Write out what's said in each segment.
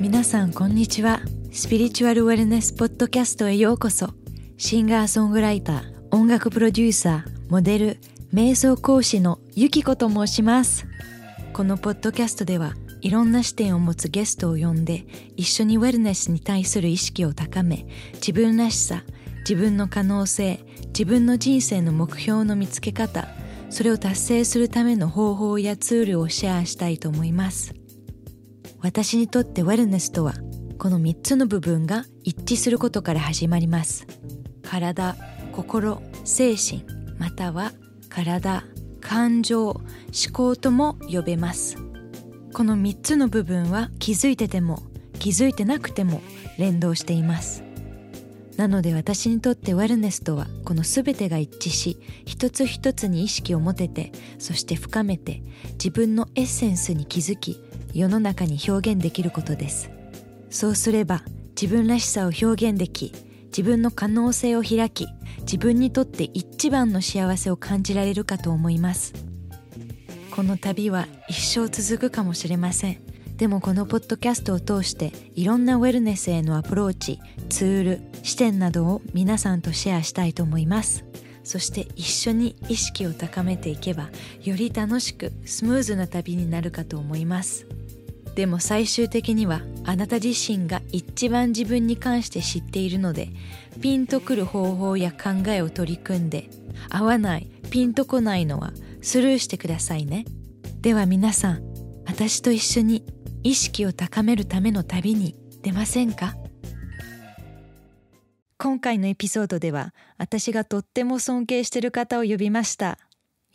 皆さんこんにちは。スピリチュアルウェルネスポッドキャストへようこそ。シンガーソングライター音楽プロデューサーモデル瞑想講師のゆきこと申します。このポッドキャストではいろんな視点を持つゲストを呼んで一緒にウェルネスに対する意識を高め自分らしさ自分の可能性自分の人生の目標の見つけ方それを達成するための方法やツールをシェアしたいと思います。私にとってウェルネスとはこの3つの部分が一致することから始まります。体心精神または体感情思考とも呼べます。この3つの部分は気づいてても気づいてなくても連動しています。なので私にとってウェルネスとはこの全てが一致し一つ一つに意識を持ててそして深めて自分のエッセンスに気づき世の中に表現できることです。そうすれば自分らしさを表現でき自分の可能性を開き自分にとって一番の幸せを感じられるかと思います。この旅は一生続くかもしれません。でもこのポッドキャストを通していろんなウェルネスへのアプローチツール視点などを皆さんとシェアしたいと思います。そして一緒に意識を高めていけばより楽しくスムーズな旅になるかと思います。でも最終的にはあなた自身が一番自分に関して知っているのでピンとくる方法や考えを取り組んで合わないピンとこないのはスルーしてくださいね。では皆さん私と一緒に意識を高めるための旅に出ませんか？今回のエピソードでは私がとっても尊敬している方を呼びました。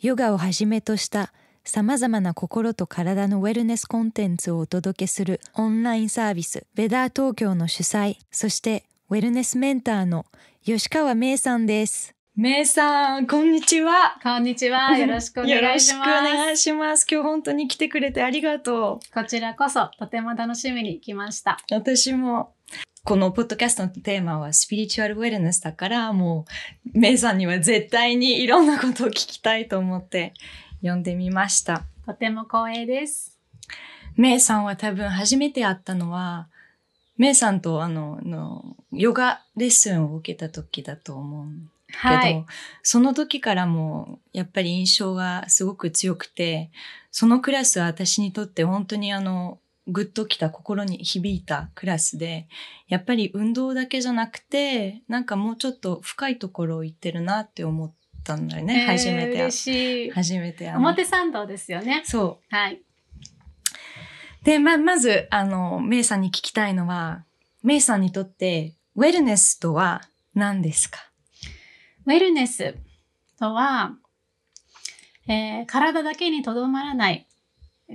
ヨガをはじめとしたさまざまな心と体のウェルネスコンテンツをお届けするオンラインサービスベダー東京の主催そしてウェルネスメンターの吉川芽さんです芽さんこんにちはこんにちは。よろしくお願いします。よろしくお願いします今日本当に来てくれてありがとこちらこそとても楽しみに来ました。う私もこのポッドキャストのテーマはスピリチュアルウェルネスだからもうメイさんには絶対にいろんなことを聞きたいと思って呼んでみました。とても光栄です。メイさんは多分初めて会ったのは、メイさんとあの、のヨガレッスンを受けた時だと思うけど、はい。その時からもやっぱり印象がすごく強くて、そのクラスは私にとって本当にあの、グッときた心に響いたクラスで、やっぱり運動だけじゃなくて、なんかもうちょっと深いところを行ってるなって思ったんだよね、えー初めてしい。初めて表参道ですよね。そう。はい。で、ま、まず、あの、メイさんに聞きたいのは、メイさんにとって、ウェルネスとは何ですか？ウェルネスとは、えー体だけにとどまらない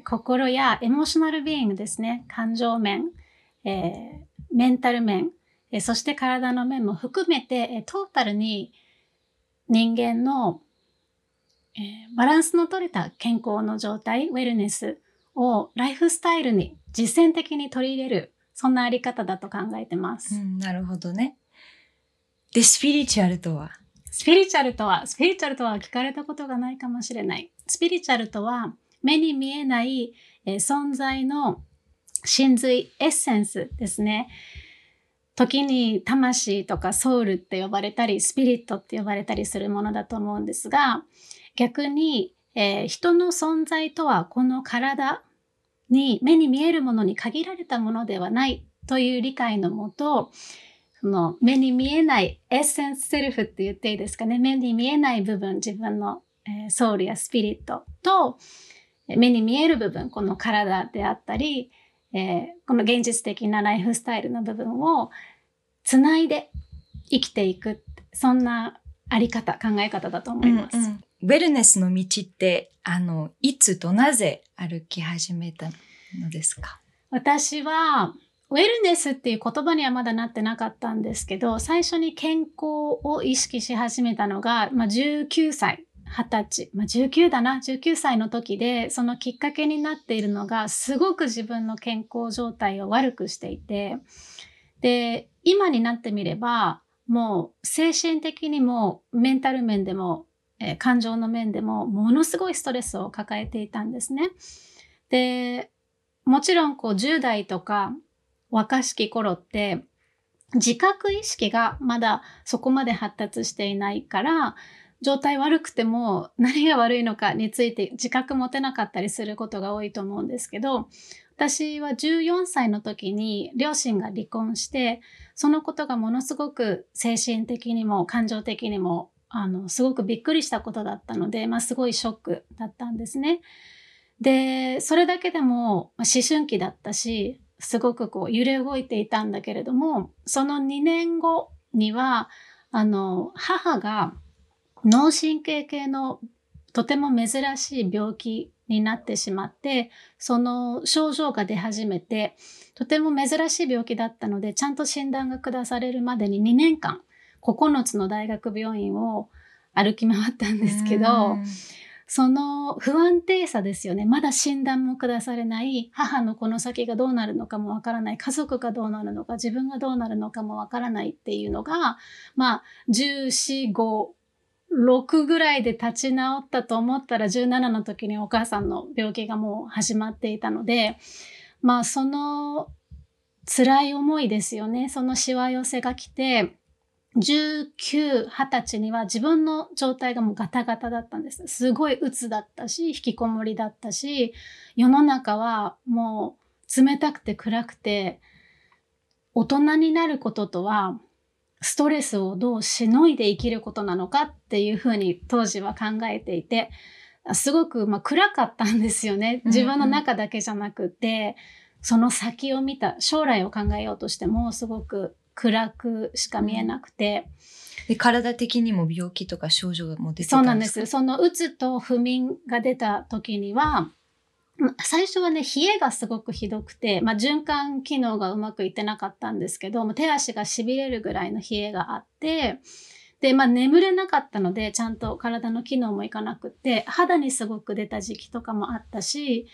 心やエモーショナルビーイングですね。感情面、えーメンタル面、えーそして体の面も含めて、えートータルに人間の、えーバランスの取れた健康の状態、ウェルネスをライフスタイルに実践的に取り入れる、そんなあり方だと考えてます。うん、なるほどね。で、スピリチュアルとは？スピリチュアルとは、スピリチュアルとは聞かれたことがないかもしれない。スピリチュアルとは、目に見えない、えー存在の真髄、エッセンスですね。時に魂とかソウルって呼ばれたり、スピリットって呼ばれたりするものだと思うんですが、逆に、えー人の存在とはこの体に目に見えるものに限られたものではないという理解のもと、その目に見えないエッセンスセルフって言っていいですかね。目に見えない部分、自分の、えーソウルやスピリットと、目に見える部分、この体であったり、えーこの現実的なライフスタイルの部分をつないで生きていく。そんなあり方、考え方だと思います。うんうんウェルネスの道って、あの、いつとなぜ歩き始めたのですか？私は、ウェルネスっていう言葉にはまだなってなかったんですけど、最初に健康を意識し始めたのが、まあ、19歳、20歳、まあ、19だな、19歳の時で、そのきっかけになっているのが、すごく自分の健康状態を悪くしていて、で、今になってみれば、もう精神的にもメンタル面でも、えー、感情の面でもものすごいストレスを抱えていたんですね。で、もちろんこう10代とか若しき頃って自覚意識がまだそこまで発達していないから状態悪くても何が悪いのかについて自覚持てなかったりすることが多いと思うんですけど私は14歳の時に両親が離婚してそのことがものすごく精神的にも感情的にもあのすごくびっくりしたことだったので、まあ、すごいショックだったんですね。でそれだけでも思春期だったしすごくこう揺れ動いていたんだけれども、その2年後には、あの、母が脳神経系のとても珍しい病気になってしまって、その症状が出始めて、とても珍しい病気だったので、ちゃんと診断が下されるまでに2年間、9つの大学病院を歩き回ったんですけど、その不安定さですよね。まだ診断も下されない、母のこの先がどうなるのかもわからない、家族がどうなるのか、自分がどうなるのかもわからないっていうのが、まあ、14、5、6ぐらいで立ち直ったと思ったら17の時にお母さんの病気がもう始まっていたので、まあその辛い思いですよね。そのしわ寄せが来て、19、20歳には自分の状態がもうガタガタだったんです。すごい鬱だったし、引きこもりだったし、世の中はもう冷たくて暗くて、大人になることとは、ストレスをどうしのいで生きることなのかっていうふうに当時は考えていて、すごくまあ暗かったんですよね。自分の中だけじゃなくて、うんうん、その先を見た、将来を考えようとしてもすごく暗くしか見えなくて。で体的にも病気とか症状がも出てたんですか？そうなんです。そのうつと不眠が出た時には、最初はね、冷えがすごくひどくて、まあ、循環機能がうまくいってなかったんですけど、も手足がしびれるぐらいの冷えがあって、で、まあ、眠れなかったので、ちゃんと体の機能もいかなくて、肌にすごく出た時期とかもあったし、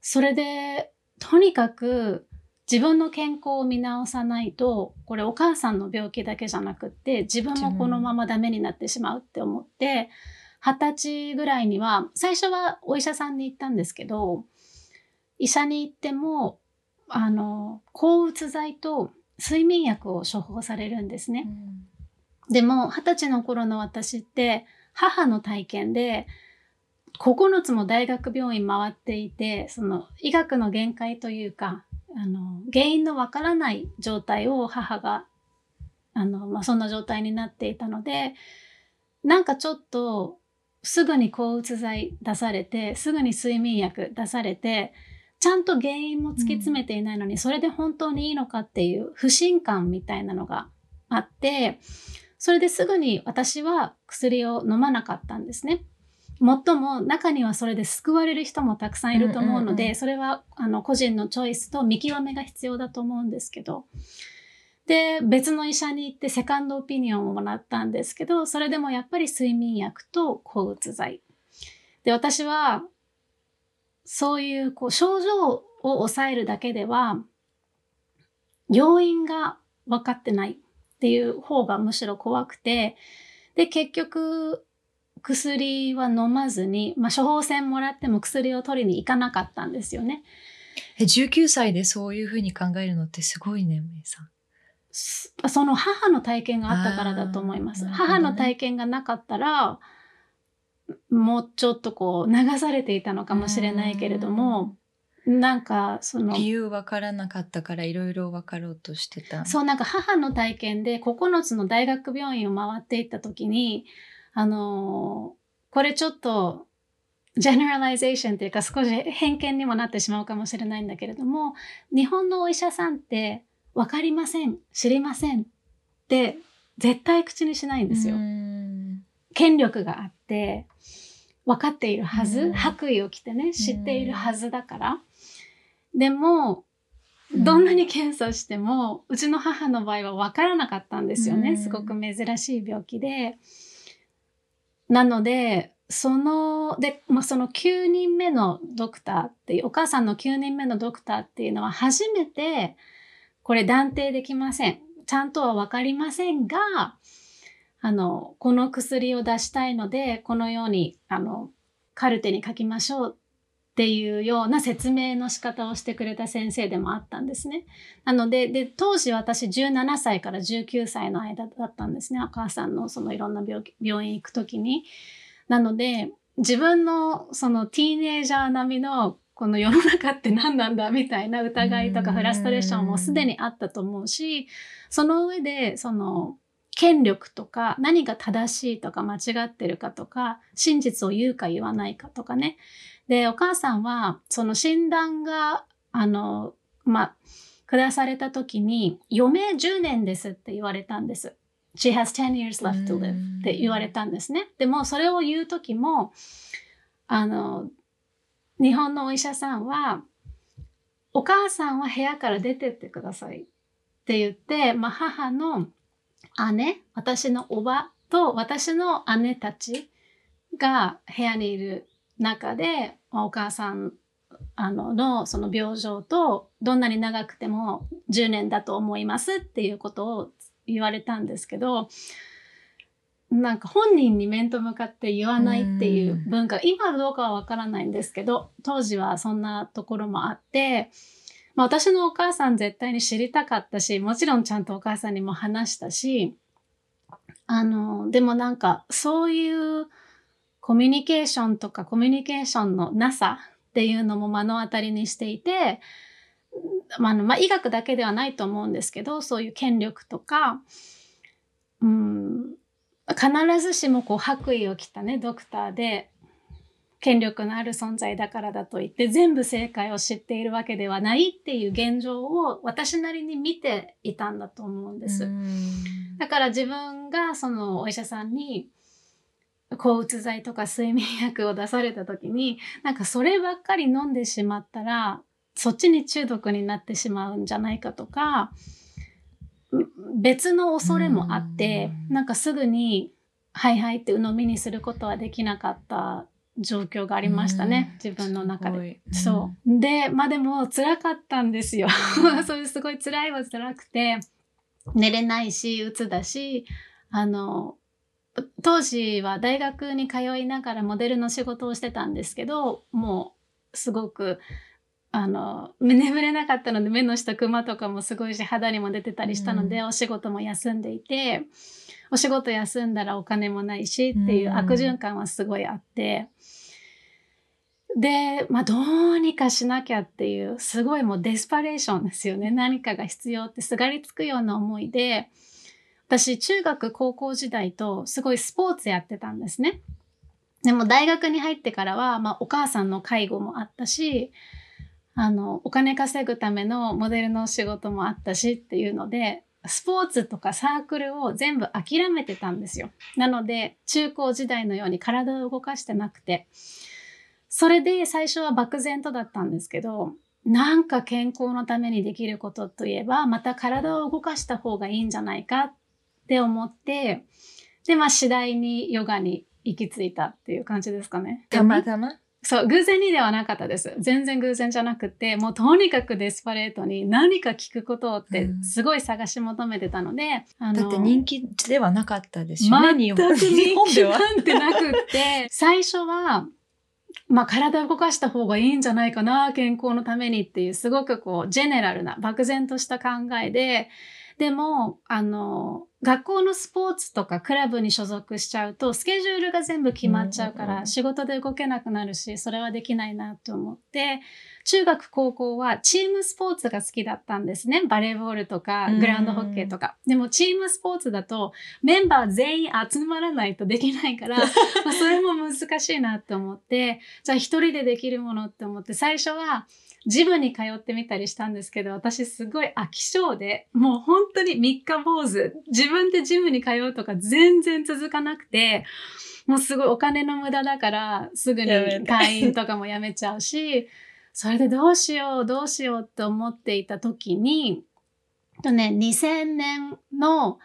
それで、とにかく自分の健康を見直さないと、これお母さんの病気だけじゃなくって、自分もこのままダメになってしまうって思って、うん二十歳ぐらいには、最初はお医者さんに行ったんですけど、医者に行っても、あの、抗うつ剤と睡眠薬を処方されるんですね。うん、でも、二十歳の頃の私って、母の体験で、9つも大学病院回っていて、その医学の限界というか、あの、原因のわからない状態を母が、あの、まあ、そんな状態になっていたので、なんかちょっとすぐに抗うつ剤出されてすぐに睡眠薬出されてちゃんと原因も突き詰めていないのに、うん、それで本当にいいのかっていう不信感みたいなのがあってそれですぐに私は薬を飲まなかったんですね。もっとも中にはそれで救われる人もたくさんいると思うので、それはあの個人のチョイスと見極めが必要だと思うんですけど。で、別の医者に行ってセカンドオピニオンをもらったんですけど、それでもやっぱり睡眠薬と抗うつ剤。で、私は、そういうこう症状を抑えるだけでは、要因が分かってないっていう方がむしろ怖くて、で、結局、薬は飲まずに、まあ、処方箋もらっても薬を取りに行かなかったんですよね。え19歳でそういうふうに考えるのってすごいね、めいさん。その母の体験があったからだと思います。ね、母の体験がなかったら、もうちょっとこう流されていたのかもしれないけれども、なんかその理由わからなかったからいろいろ分かろうとしてたそうなんか母の体験で9つの大学病院を回っていった時にあのこれちょっとgeneralization っていうか少し偏見にもなってしまうかもしれないんだけれども日本のお医者さんって分かりません知りませんって絶対口にしないんですよ。権力があって分かっているはず白衣を着てね知っているはずだから。でもどんなに検査しても、うちの母の場合は分からなかったんですよね。うんすごく珍しい病気で。なので、その、で、まあ、その9人目のドクターっていう、お母さんの9人目のドクターっていうのは初めて、これ断定できません。ちゃんとは分かりませんが、あの、この薬を出したいので、このように、あの、カルテに書きましょうっていうような説明の仕方をしてくれた先生でもあったんですね。なので、で、当時私17歳から19歳の間だったんですね。お母さんのそのいろんな病病院行くときに。なので、自分のそのティーネイジャー並みのこの世の中って何なんだみたいな疑いとかフラストレーションもすでにあったと思うし、その上で、その、権力とか何が正しいとか間違ってるかとか真実を言うか言わないかとかね。でお母さんはその診断があのま下された時に余命10年ですって言われたんです。She has 10 years left to live って言われたんですね。でもそれを言う時もあの日本のお医者さんはお母さんは部屋から出てってくださいって言って、まあ、母の姉、私のおばと私の姉たちが部屋にいる中で、まあお母さんあののその病状とどんなに長くても10年だと思いますっていうことを言われたんですけど、なんか本人に面と向かって言わないっていう文化、今どうかはわからないんですけど、当時はそんなところもあって、まあ、私のお母さん絶対に知りたかったし、もちろんちゃんとお母さんにも話したし、あの、でもなんかそういうコミュニケーションとかコミュニケーションのなさっていうのも目の当たりにしていて、まああのまあ、医学だけではないと思うんですけど、そういう権力とか、うん、必ずしもこう白衣を着たね、ドクターで、権力のある存在だからだといって全部正解を知っているわけではないっていう現状を私なりに見ていたんだと思うんです。だから自分がそのお医者さんに抗うつ剤とか睡眠薬を出された時になんかそればっかり飲んでしまったらそっちに中毒になってしまうんじゃないかとか別の恐れもあってなんかすぐに「はいはい」って鵜呑みにすることはできなかった状況がありましたね、自分の中で。そう。で、まあでも辛かったんですよ。そういうすごい辛いは辛くて、寝れないし、鬱だし、あの、当時は大学に通いながらモデルの仕事をしてたんですけど、もうすごく、あの、眠れなかったので目の下クマとかもすごいし肌にも出てたりしたので、うんお仕事も休んでいて、お仕事休んだらお金もないしっていう悪循環はすごいあって、で、まあ、どうにかしなきゃっていう、すごいもうデスパレーションですよね。何かが必要ってすがりつくような思いで、私、中学、高校時代とすごいスポーツやってたんですね。でも大学に入ってからは、まあ、お母さんの介護もあったし、あの、お金稼ぐためのモデルの仕事もあったしっていうので、スポーツとかサークルを全部諦めてたんですよ。なので、中高時代のように体を動かしてなくて、それで最初は漠然とだったんですけど、なんか健康のためにできることといえば、また体を動かした方がいいんじゃないかって思って、で、まあ次第にヨガに行き着いたっていう感じですかね。たまたま？そう、偶然にではなかったです。全然偶然じゃなくて、もうとにかくデスパレートに何か聞くことってうんすごい探し求めてたので、あのだって人気ではなかったですよね。全く日人気本では。なんてなくって、最初は、まあ体を動かした方がいいんじゃないかな、健康のためにっていう、すごくこう、ジェネラルな、漠然とした考えで、でも、あの、学校のスポーツとかクラブに所属しちゃうと、スケジュールが全部決まっちゃうから、仕事で動けなくなるし、それはできないなと思って、中学高校はチームスポーツが好きだったんですね。バレーボールとかうんグラウンドホッケーとか。でもチームスポーツだとメンバー全員集まらないとできないから、まあそれも難しいなって思って、じゃあ一人でできるものって思って、最初はジムに通ってみたりしたんですけど、私すごい飽き性で、もう本当に三日坊主。自分でジムに通うとか全然続かなくて、もうすごいお金の無駄だから、すぐに会員とかも辞めちゃうし、それでどうしよう、どうしようって思っていた時に、とね、2000年の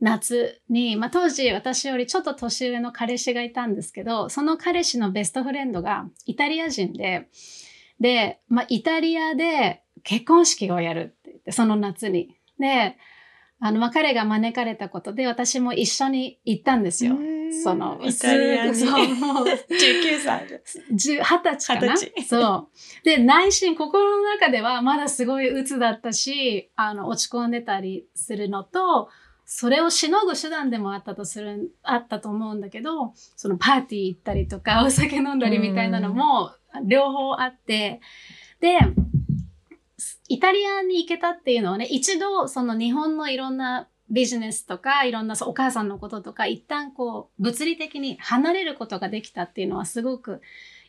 夏に、まあ、当時私よりちょっと年上の彼氏がいたんですけど、その彼氏のベストフレンドがイタリア人で、で、まあ、イタリアで結婚式をやるって言って、その夏に。で、あの、まあ、彼が招かれたことで私も一緒に行ったんですよ。その、イタリアに。そう、もう、19歳で。十二十歳かな？歳そう。で、内心、心の中ではまだすごい鬱だったし、あの、落ち込んでたりするのと、それをしのぐ手段でもあったとする、あったと思うんだけど、そのパーティー行ったりとか、お酒飲んだりみたいなのも、両方あって、で、イタリアに行けたっていうのはね、一度、その日本のいろんなビジネスとか、いろんなお母さんのこととか、一旦こう、物理的に離れることができたっていうのはすごく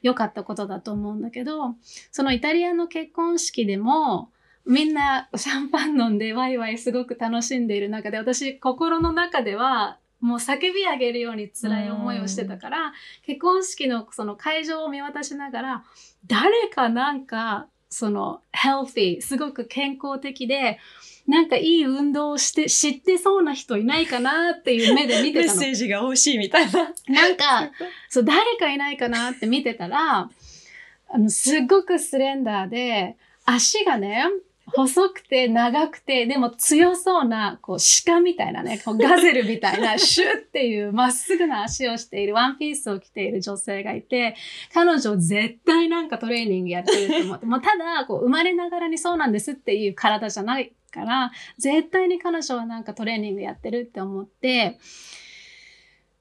良かったことだと思うんだけど、そのイタリアの結婚式でも、みんなシャンパン飲んでワイワイすごく楽しんでいる中で、私心の中ではもう叫び上げるように辛い思いをしてたから、結婚式のその会場を見渡しながら、誰かなんか、その healthy、すごく健康的で、なんかいい運動をして、知ってそうな人いないかなっていう目で見メッてたの。セージが欲しいみたいな。なんか、そう、誰かいないかなって見てたら、あの、すっごくスレンダーで、足がね、細くて長くて、でも強そうな、こう、鹿みたいなね、こうガゼルみたいな、シュッっていうまっすぐな足をしている、ワンピースを着ている女性がいて、彼女絶対なんかトレーニングやってると思って、もうただ、こう、生まれながらにそうなんですっていう体じゃないから、絶対に彼女はなんかトレーニングやってるって思って、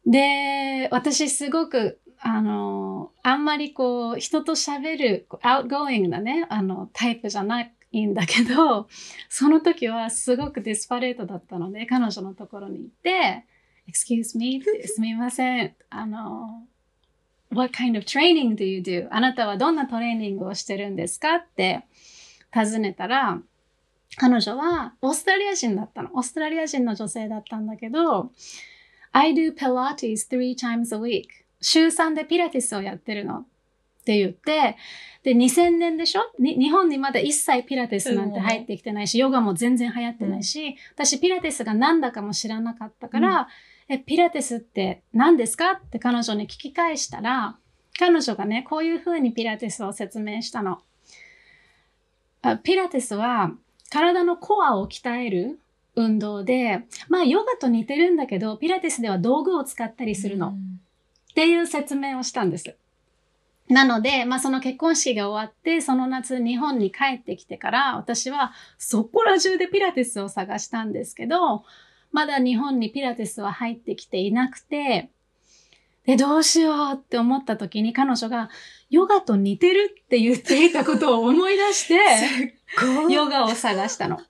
で、私すごく、あの、あんまりこう、人と喋る、こう outgoing なね、あの、タイプじゃないんだけど、その時はすごくディスパレートだったので、彼女のところに行って、excuse me ってすみません。あの、what kind of training do you do? あなたはどんなトレーニングをしてるんですかって尋ねたら、彼女はオーストラリア人だったの。オーストラリア人の女性だったんだけど、I do Pilates three times a week. 週3でピラティスをやってるのって言って、で、2000年でしょ？に日本にまだ一切ピラティスなんて入ってきてないし、ヨガも全然流行ってないし、私ピラティスが何だかも知らなかったから、え、ピラティスって何ですか？って彼女に聞き返したら、彼女がね、こういう風にピラティスを説明したの。あピラティスは体のコアを鍛える運動で、まあヨガと似てるんだけど、ピラティスでは道具を使ったりするの。っていう説明をしたんです。なので、まあその結婚式が終わって、その夏日本に帰ってきてから、私はそこら中でピラティスを探したんですけど、まだ日本にピラティスは入ってきていなくて、で、どうしようって思った時に彼女がヨガと似てるって言っていたことを思い出して、ヨガを探したの。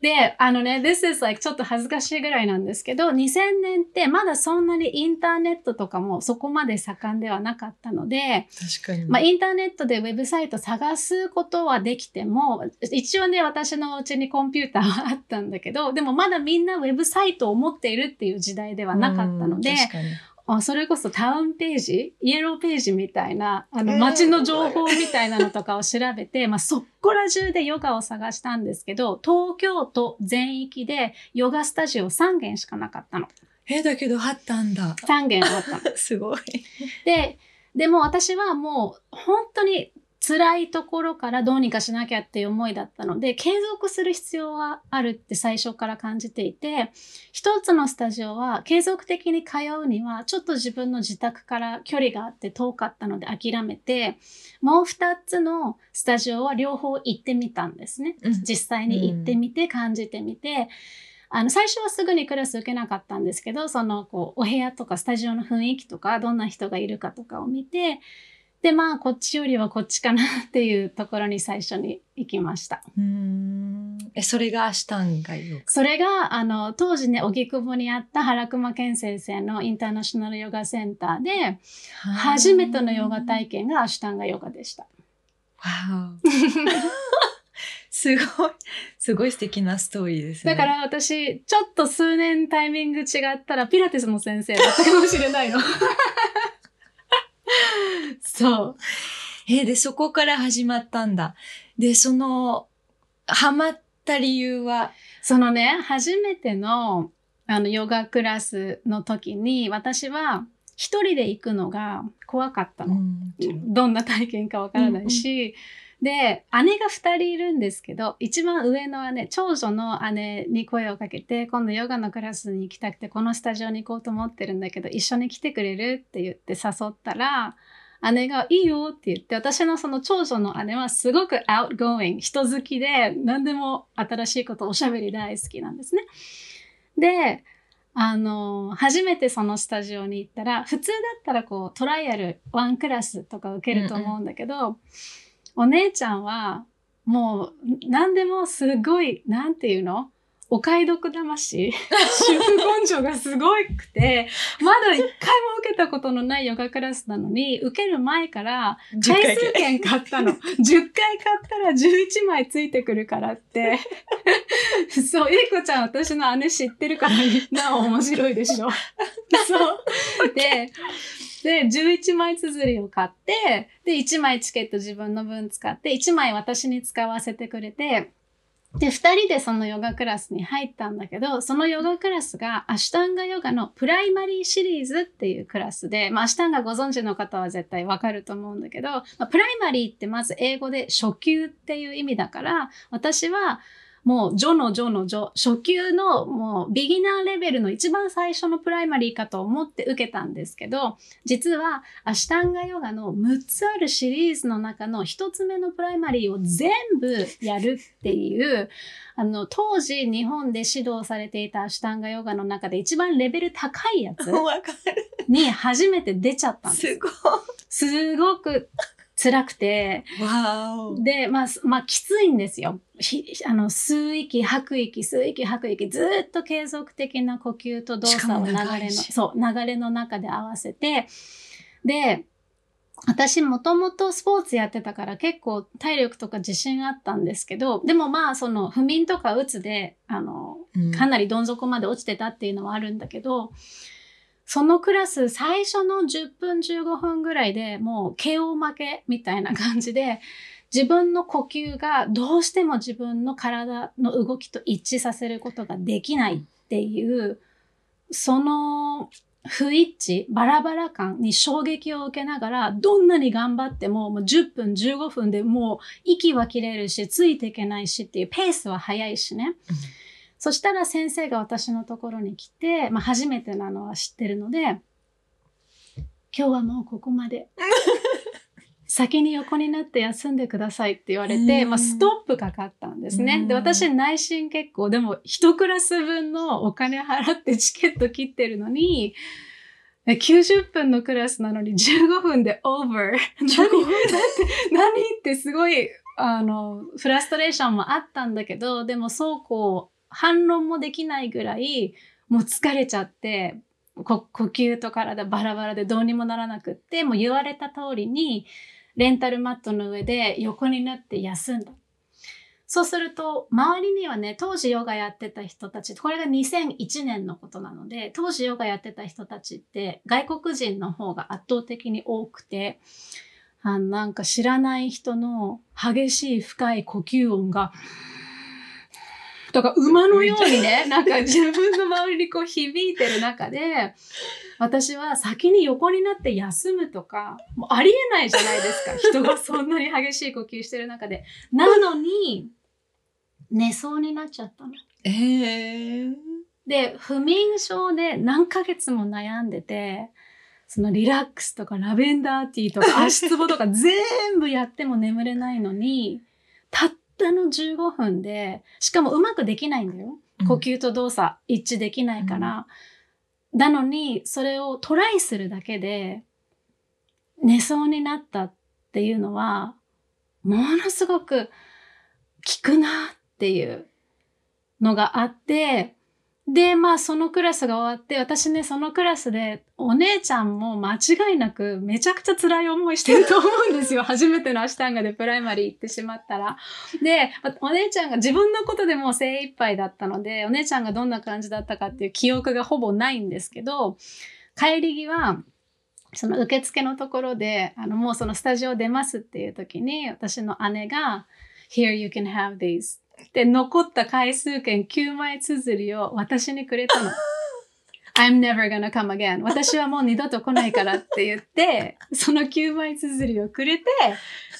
で、あのね、this is like ちょっと恥ずかしいぐらいなんですけど、2000年ってまだそんなにインターネットとかもそこまで盛んではなかったので、確かに。まあインターネットでウェブサイト探すことはできても、一応ね、私のうちにコンピューターはあったんだけど、でもまだみんなウェブサイトを持っているっていう時代ではなかったので、それこそタウンページ、イエローページみたいな、あの、えー街の情報みたいなのとかを調べて、まあ、そっこら中でヨガを探したんですけど、東京都全域でヨガスタジオ3軒しかなかったの。え、だけどあったんだ。3軒あったの。すごい。で、でも私はもう本当に辛いところからどうにかしなきゃっていう思いだったので、継続する必要はあるって最初から感じていて、一つのスタジオは継続的に通うには、ちょっと自分の自宅から距離があって遠かったので諦めて、もう二つのスタジオは両方行ってみたんですね。うん実際に行ってみて、感じてみて、あの、最初はすぐにクラス受けなかったんですけど、その、こう、お部屋とかスタジオの雰囲気とか、どんな人がいるかとかを見て、で、まあ、こっちよりはこっちかなっていうところに最初に行きました。うーん。え、それがアシュタンガヨガ。それが、あの、当時ね、荻窪にあった原熊健先生のインターナショナルヨガセンターで、初めてのヨガ体験がアシュタンガヨガでした。わお。すごい、すごい素敵なストーリーですね。だか、ら私、ちょっと数年タイミング違ったら、ピラティスの先生だったかもしれないの。そう。えーで、そこから始まったんだ。で、その、ハマった理由は、そのね、初めてのあのヨガクラスの時に私は一人で行くのが怖かったの。どんな体験かわからないし、で、姉が二人いるんですけど、一番上の姉、長女の姉に声をかけて、今度ヨガのクラスに行きたくて、このスタジオに行こうと思ってるんだけど、一緒に来てくれるって言って誘ったら、姉がいいよって言って、私のその長女の姉はすごく outgoing、人好きで、何でも新しいこと、おしゃべり大好きなんですね。で、あの、初めてそのスタジオに行ったら、普通だったらこう、トライアルワンクラスとか受けると思うんだけど、お姉ちゃんは、もう、何でもすごい、なんていうの？お買い得魂 主婦根性がすごくて、まだ一回も受けたことのないヨガクラスなのに、受ける前から回数券買ったの。10回買ったら11枚ついてくるからって。そう、ゆいこちゃん私の姉知ってるからなお面白いでしょ。そう。で、で、11枚綴りを買って、で、1枚チケット自分の分使って、1枚私に使わせてくれて、で、二人でそのヨガクラスに入ったんだけど、そのヨガクラスがアシュタンガヨガのプライマリーシリーズっていうクラスで、まあアシュタンガご存知の方は絶対わかると思うんだけど、まあ、 primary ってまず英語で初級っていう意味だから、私はもう、ジョのジョのジョ、初級のもう、ビギナーレベルの一番最初のプライマリーかと思って受けたんですけど、実は、アシュタンガヨガの6つあるシリーズの中の1つ目のプライマリーを全部やるっていう、あの、当時日本で指導されていたアシュタンガヨガの中で一番レベル高いやつ。に初めて出ちゃったんです。すごい。すごく辛くて。で、まあ、すまあ、きついんですよ。ひあの、吸う息、吐く息、吸う息、吐く息、ずーっと継続的な呼吸と動作を流れの、そう、流れの中で合わせて、で、私もともとスポーツやってたから結構体力とか自信あったんですけど、でもまあその不眠とかうつで、あの、かなりどん底まで落ちてたっていうのはあるんだけど、そのクラス最初の10分15分ぐらいでもう KO 負けみたいな感じで 自分の呼吸がどうしても自分の体の動きと一致させることができないっていうその不一致、バラバラ感に衝撃を受けながら、どんなに頑張っても、もう10分、15分でもう息は切れるし、ついていけないしっていうペースは速いしね。そしたら先生が私のところに来て、まあ初めてなのは知ってるので、今日はもうここまで。先に横になって休んでくださいって言われて、うんまあストップかかったんですね。うんで、私内心結構、でも一クラス分のお金払ってチケット切ってるのに、え90分のクラスなのに15分で over。何何？ってすごい、あの、フラストレーションもあったんだけど、でもそうこう、反論もできないぐらい、もう疲れちゃって、呼吸と体バラバラでどうにもならなくって、もう言われた通りに、レンタルマットの上で横になって休んだ。そうすると、周りにはね、当時ヨガやってた人たち、これが2001年のことなので、当時ヨガやってた人たちって、外国人の方が圧倒的に多くて、あのなんか知らない人の激しい深い呼吸音が、とか馬のようにね、なんか自分の周りにこう響いてる中で、私は先に横になって休むとか、もうありえないじゃないですか。人がそんなに激しい呼吸してる中で。なのに、寝そうになっちゃったの。えー、で、不眠症で何ヶ月も悩んでて、そのリラックスとかラベンダーティーとか足つぼとか全部やっても眠れないのに、たったの15分で、しかもうまくできないんだよ。呼吸と動作一致できないから。なのに、それをトライするだけで、寝そうになったっていうのは、ものすごく効くなっていうのがあって、で、まあそのクラスが終わって、私ね、そのクラスでお姉ちゃんも間違いなくめちゃくちゃ辛い思いしてると思うんですよ。初めてのアシュタンガでプライマリー行ってしまったら。で、お姉ちゃんが自分のことでもう精一杯だったので、お姉ちゃんがどんな感じだったかっていう記憶がほぼないんですけど、帰り際、その受付のところで、あの、もうそのスタジオ出ますっていう時に、私の姉が、Here you can have these で残った回数券9枚綴りを私にくれたの。I'm never gonna come again. 私はもう二度と来ないからって言って、その9枚綴りをくれて、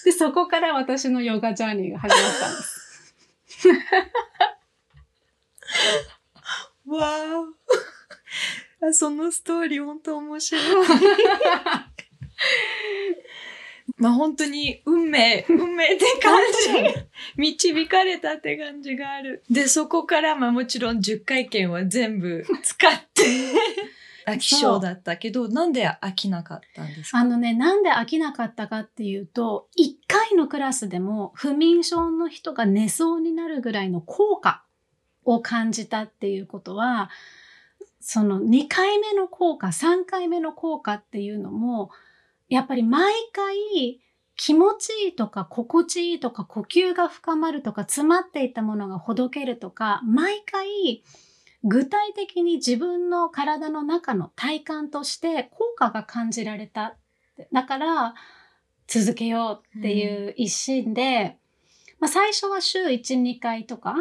で、そこから私のヨガジャーニーが始まったんです。わー あそのストーリー本当面白い。まあ本当に運命、運命って感じ。導かれたって感じがある。で、そこからまあもちろん10回券は全部使って 飽き性だったけど、なんで飽きなかったんですか？あのね、なんで飽きなかったかっていうと、1回のクラスでも不眠症の人が寝そうになるぐらいの効果を感じたっていうことは、その2回目の効果、3回目の効果っていうのも、やっぱり毎回気持ちいいとか心地いいとか呼吸が深まるとか詰まっていたものがほどけるとか、毎回具体的に自分の体の中の体感として効果が感じられた。だから続けようっていう一心で、まあ、最初は週1、2回とか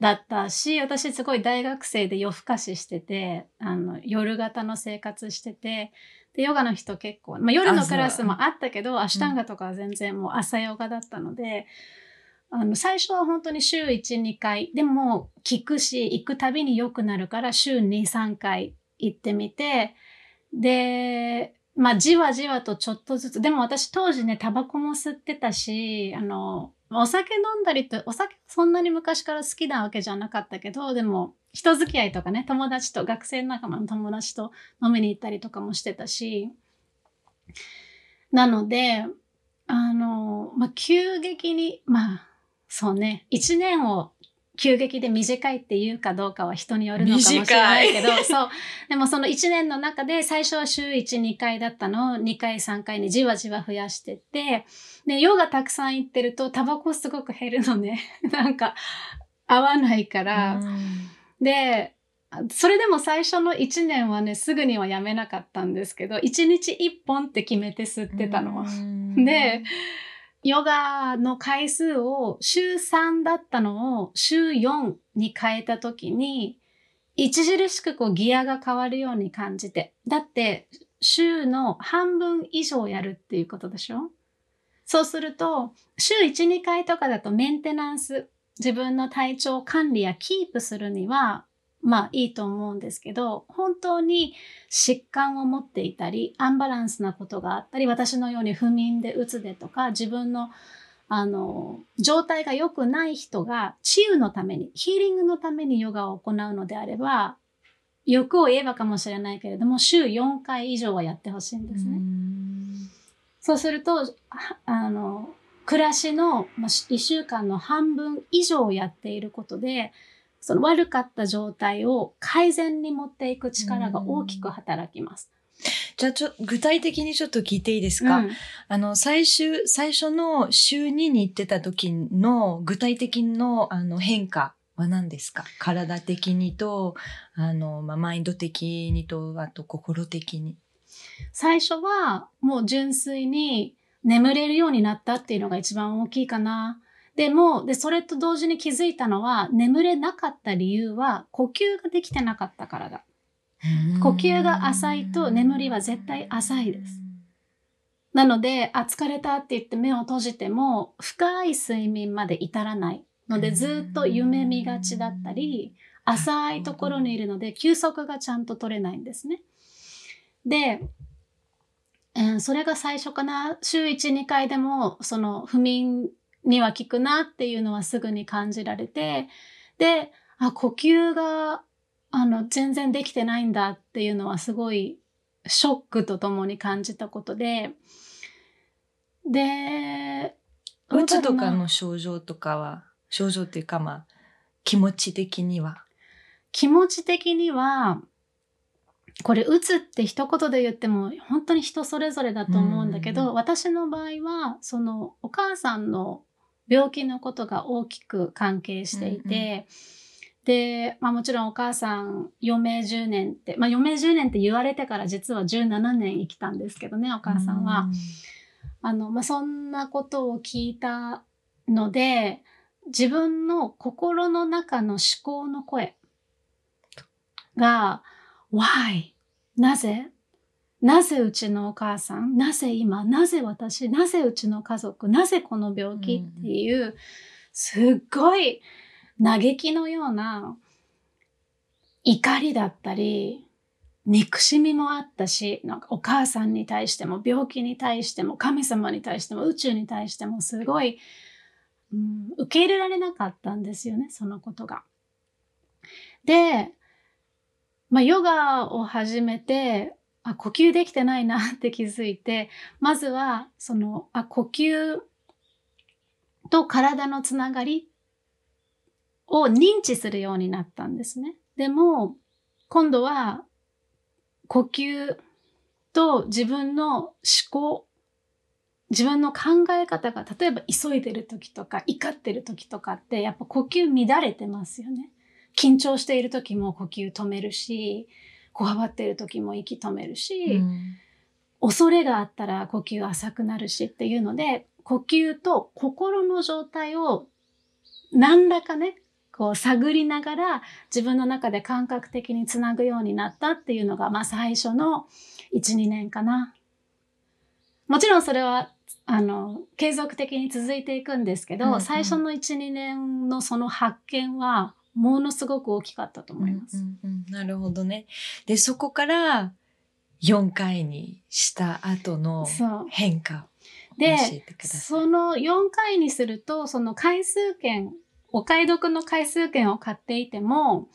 だったし、私すごい大学生で夜更かししてて、あの夜型の生活してて、で、ヨガの人結構、まあ、夜のクラスもあったけど、アシュタンガとかは全然もう朝ヨガだったので、あの、最初は本当に週1、2回、でも聞くし、行くたびに良くなるから週2、3回行ってみて、で、まあ、じわじわとちょっとずつ、でも私当時ね、タバコも吸ってたし、あの、お酒飲んだりと、お酒そんなに昔から好きなわけじゃなかったけど、でも、人付き合いとかね、友達と、学生仲間の友達と飲みに行ったりとかもしてたし、なので、あの、まあ、急激に、まあ、そうね、一年を急激で短いっていうかどうかは人によるのかもしれないけど、そう。でもその1年の中で最初は週1、2回だったのを2回、3回にじわじわ増やしてって、で、ヨガたくさん行ってるとタバコすごく減るのね。なんか合わないから。で、それでも最初の1年はね、すぐにはやめなかったんですけど、1日1本って決めて吸ってたの。で、ヨガの回数を週3だったのを週4に変えた時に、著しくこうギアが変わるように感じて。だって、週の半分以上やるっていうことでしょ？そうすると、週1、2回とかだとメンテナンス、自分の体調管理やキープするには、まあいいと思うんですけど、本当に疾患を持っていたり、アンバランスなことがあったり、私のように不眠でうつでとか、自分のあの状態が良くない人が治癒のために、ヒーリングのためにヨガを行うのであれば、欲を言えばかもしれないけれども、週4回以上はやってほしいんですね。そうすると、あの、暮らしの1週間の半分以上やっていることで、その悪かった状態を改善に持っていく力が大きく働きます。じゃあちょ、具体的にちょっと聞いていいですか、うんあの、最終、最初の週2に行ってた時の具体的のあの変化は何ですか？体的にと、あの、まあ、マインド的にと、あと心的に。最初はもう純粋に眠れるようになったっていうのが一番大きいかな。でも、で、それと同時に気づいたのは、眠れなかった理由は、呼吸ができてなかったからだ。呼吸が浅いと眠りは絶対浅いです。なので、あ、疲れたって言って目を閉じても、深い睡眠まで至らないので、ずっと夢見がちだったり、浅いところにいるので、休息がちゃんと取れないんですね。で、うんそれが最初かな。週1、2回でも、その不眠には効くなっていうのはすぐに感じられて、で、あ、呼吸が、あの、全然できてないんだっていうのはすごいショックとともに感じたことで、で、うつとかの症状とかは、症状っていうかまあ、気持ち的には？気持ち的には、これ、うつって一言で言っても、本当に人それぞれだと思うんだけど、うん。私の場合は、その、お母さんの病気のことが大きく関係していて、で、まあもちろんお母さん余命10年って、まあ余命10年って言われてから実は17年生きたんですけどね、お母さんは。あの、まあそんなことを聞いたので、自分の心の中の思考の声が、why? なぜ？なぜうちのお母さん？なぜ今？なぜ私？なぜうちの家族？なぜこの病気っていう、すっごい嘆きのような怒りだったり、憎しみもあったし、なんかお母さんに対しても病気に対しても神様に対しても宇宙に対してもすごい、うん、受け入れられなかったんですよね、そのことが。で、まあ、ヨガを始めて、あ、呼吸できてないな って気づいて、まずは、その、あ、呼吸と体のつながりを認知するようになったんですね。でも、今度は、呼吸と自分の思考、自分の考え方が、例えば急いでる時とか、怒ってる時とかって、やっぱ呼吸乱れてますよね。緊張している時も呼吸止めるし、こわばっている時も息止めるし、うん恐れがあったら呼吸浅くなるしっていうので、呼吸と心の状態を何らかね、こう探りながら自分の中で感覚的につなぐようになったっていうのが、まあ最初の1、2年かな。もちろんそれは、あの、継続的に続いていくんですけど、うんうん最初の1、2年のその発見は、ものすごく大きかったと思います。うんうんうんなるほどね。で、そこから4回にした後の。変化で。その4回にすると、その回数券、お買い得の回数券を買っていても、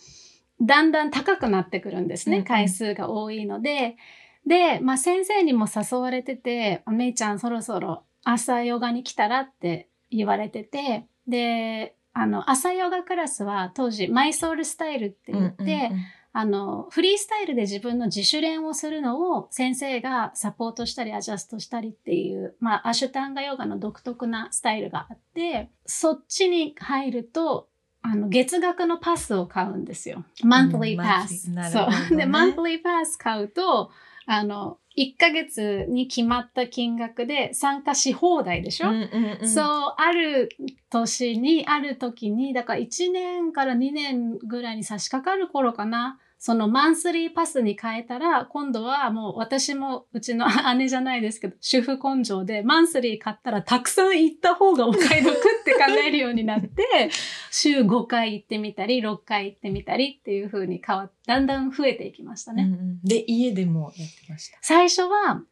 だんだん高くなってくるんですね。うんうん回数が多いので。で、まあ先生にも誘われてて、めいちゃんそろそろ朝ヨガに来たらって言われてて、で、あの、朝ヨガクラスは当時、マイソウルスタイルって言って、うんうんうんあの、フリースタイルで自分の自主練をするのを先生がサポートしたりアジャストしたりっていう、まあ、アシュタンガヨガの独特なスタイルがあって、そっちに入ると、あの、月額のパスを買うんですよ。monthly うん pass。なるほどねそう。で、monthly pass 買うと、あの、1ヶ月に決まった金額で参加し放題でしょ、うんうんうんそう、ある年に、ある時に、だから1年から2年ぐらいに差し掛かる頃かな。そのマンスリーパスに変えたら、今度はもう私もうちの姉じゃないですけど、主婦根性でマンスリー買ったらたくさん行った方がお買い得って考えるようになって、週5回行ってみたり、6回行ってみたりっていう風に変わっだんだん増えていきましたね。うんうんで、家でもやってました。最初は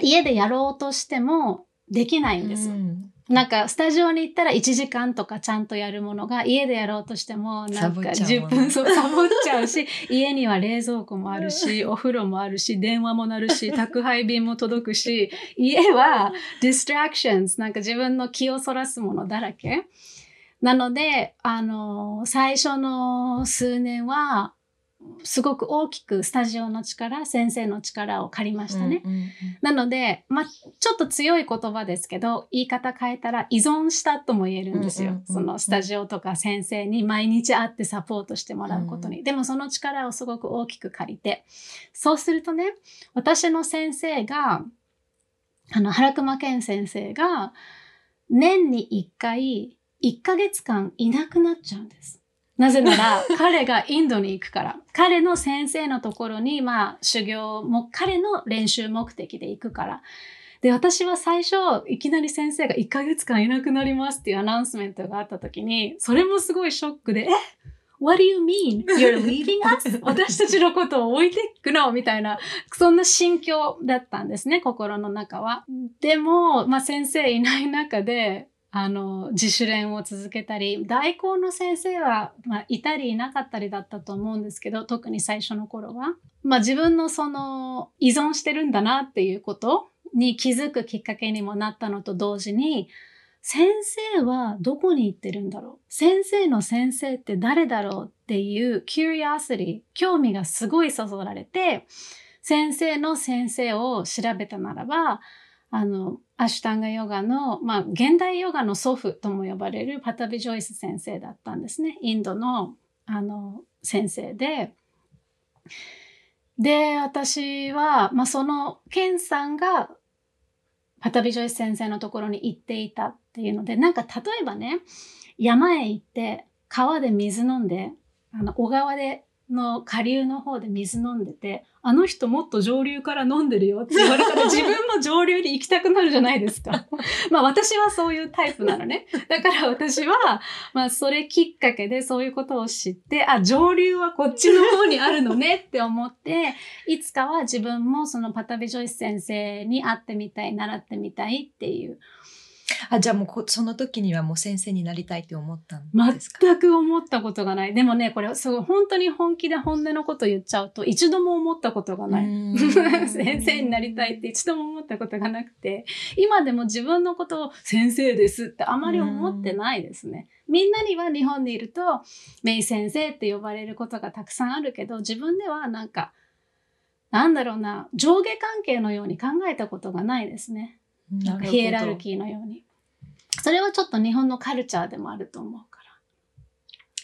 家でやろうとしてもできないんです。うんなんか、スタジオに行ったら1時間とかちゃんとやるものが、家でやろうとしても、なんかサボっちゃうも10んね分 そうサボっちゃうし、家には冷蔵庫もあるし、お風呂もあるし、電話も鳴るし、宅配便も届くし、家は distractions、なんか自分の気をそらすものだらけ。なので、あの、最初の数年は、すごく大きくスタジオの力、先生の力を借りましたね。うんうんうんなので、まあ、ちょっと強い言葉ですけど、言い方変えたら依存したとも言えるんですよ。うんうんうんうんそのスタジオとか先生に毎日会ってサポートしてもらうことに。でもその力をすごく大きく借りて。そうするとね、私の先生が、あの、原熊健先生が、年に1回、1ヶ月間いなくなっちゃうんです。なぜなら、彼がインドに行くから。彼の先生のところに、まあ、修行も、彼の練習目的で行くから。で、私は最初、いきなり先生が1ヶ月間いなくなりますっていうアナウンスメントがあった時に、それもすごいショックで、え？What do you mean? You're leaving us? 私たちのことを置いていくの？みたいな、そんな心境だったんですね、心の中は。でも、まあ先生いない中で、あの、自主練を続けたり、代行の先生は、まあ、いたりいなかったりだったと思うんですけど、特に最初の頃は。まあ自分のその、依存してるんだなっていうことに気づくきっかけにもなったのと同時に、先生はどこに行ってるんだろう？先生の先生って誰だろうっていう curiosity、興味がすごいそそられて、先生の先生を調べたならば、あの、アシュタンガヨガの、まあ、現代ヨガの祖父とも呼ばれるパタビ・ジョイス先生だったんですね。インドの、あの先生で、で、私は、まあ、その、ケンさんが、パタビジョイス先生のところに行っていたっていうので、なんか例えばね、山へ行って、川で水飲んで、あの、小川で、の下流の方で水飲んでて、あの人もっと上流から飲んでるよって言われたら 自分も上流に行きたくなるじゃないですか。まあ私はそういうタイプなのね。だから私は、まあそれきっかけでそういうことを知って、あ、上流はこっちの方にあるのねって思って、いつかは自分もそのパタビジョイス先生に会ってみたい、習ってみたいっていう、あ、じゃあもうこその時にはもう先生になりたいって思ったんですか？全く思ったことがない。でもね、これすごい本当に本気で本音のこと言っちゃうと、一度も思ったことがない。先生になりたいって一度も思ったことがなくて、今でも自分のことを先生ですってあまり思ってないですね。みんなには日本にいると、メイ先生って呼ばれることがたくさんあるけど、自分ではなんか、なんだろうな、上下関係のように考えたことがないですね。なるほどヒエラルキーのように。それはちょっと日本のカルチャーでもあると思うか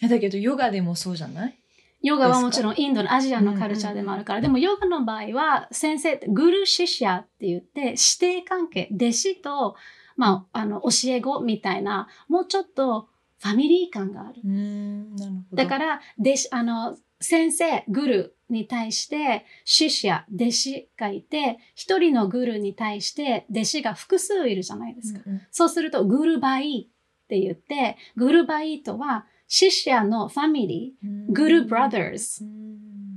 ら。えだけどヨガでもそうじゃない？ヨガはもちろんインドのアジアのカルチャーでもあるから、でもヨガの場合は先生ってグルシシャって言って師弟関係、弟子と、まあ、あの、教え子みたいな、もうちょっとファミリー感がある。うーんなるほど。だから、弟子、あの、先生、グルに対して、シシャ、弟子がいて、一人のグルに対して、弟子が複数いるじゃないですか。うんうん。そうすると、グルバイって言って、グルバイとは、シシャのファミリー、グルブラザーズ。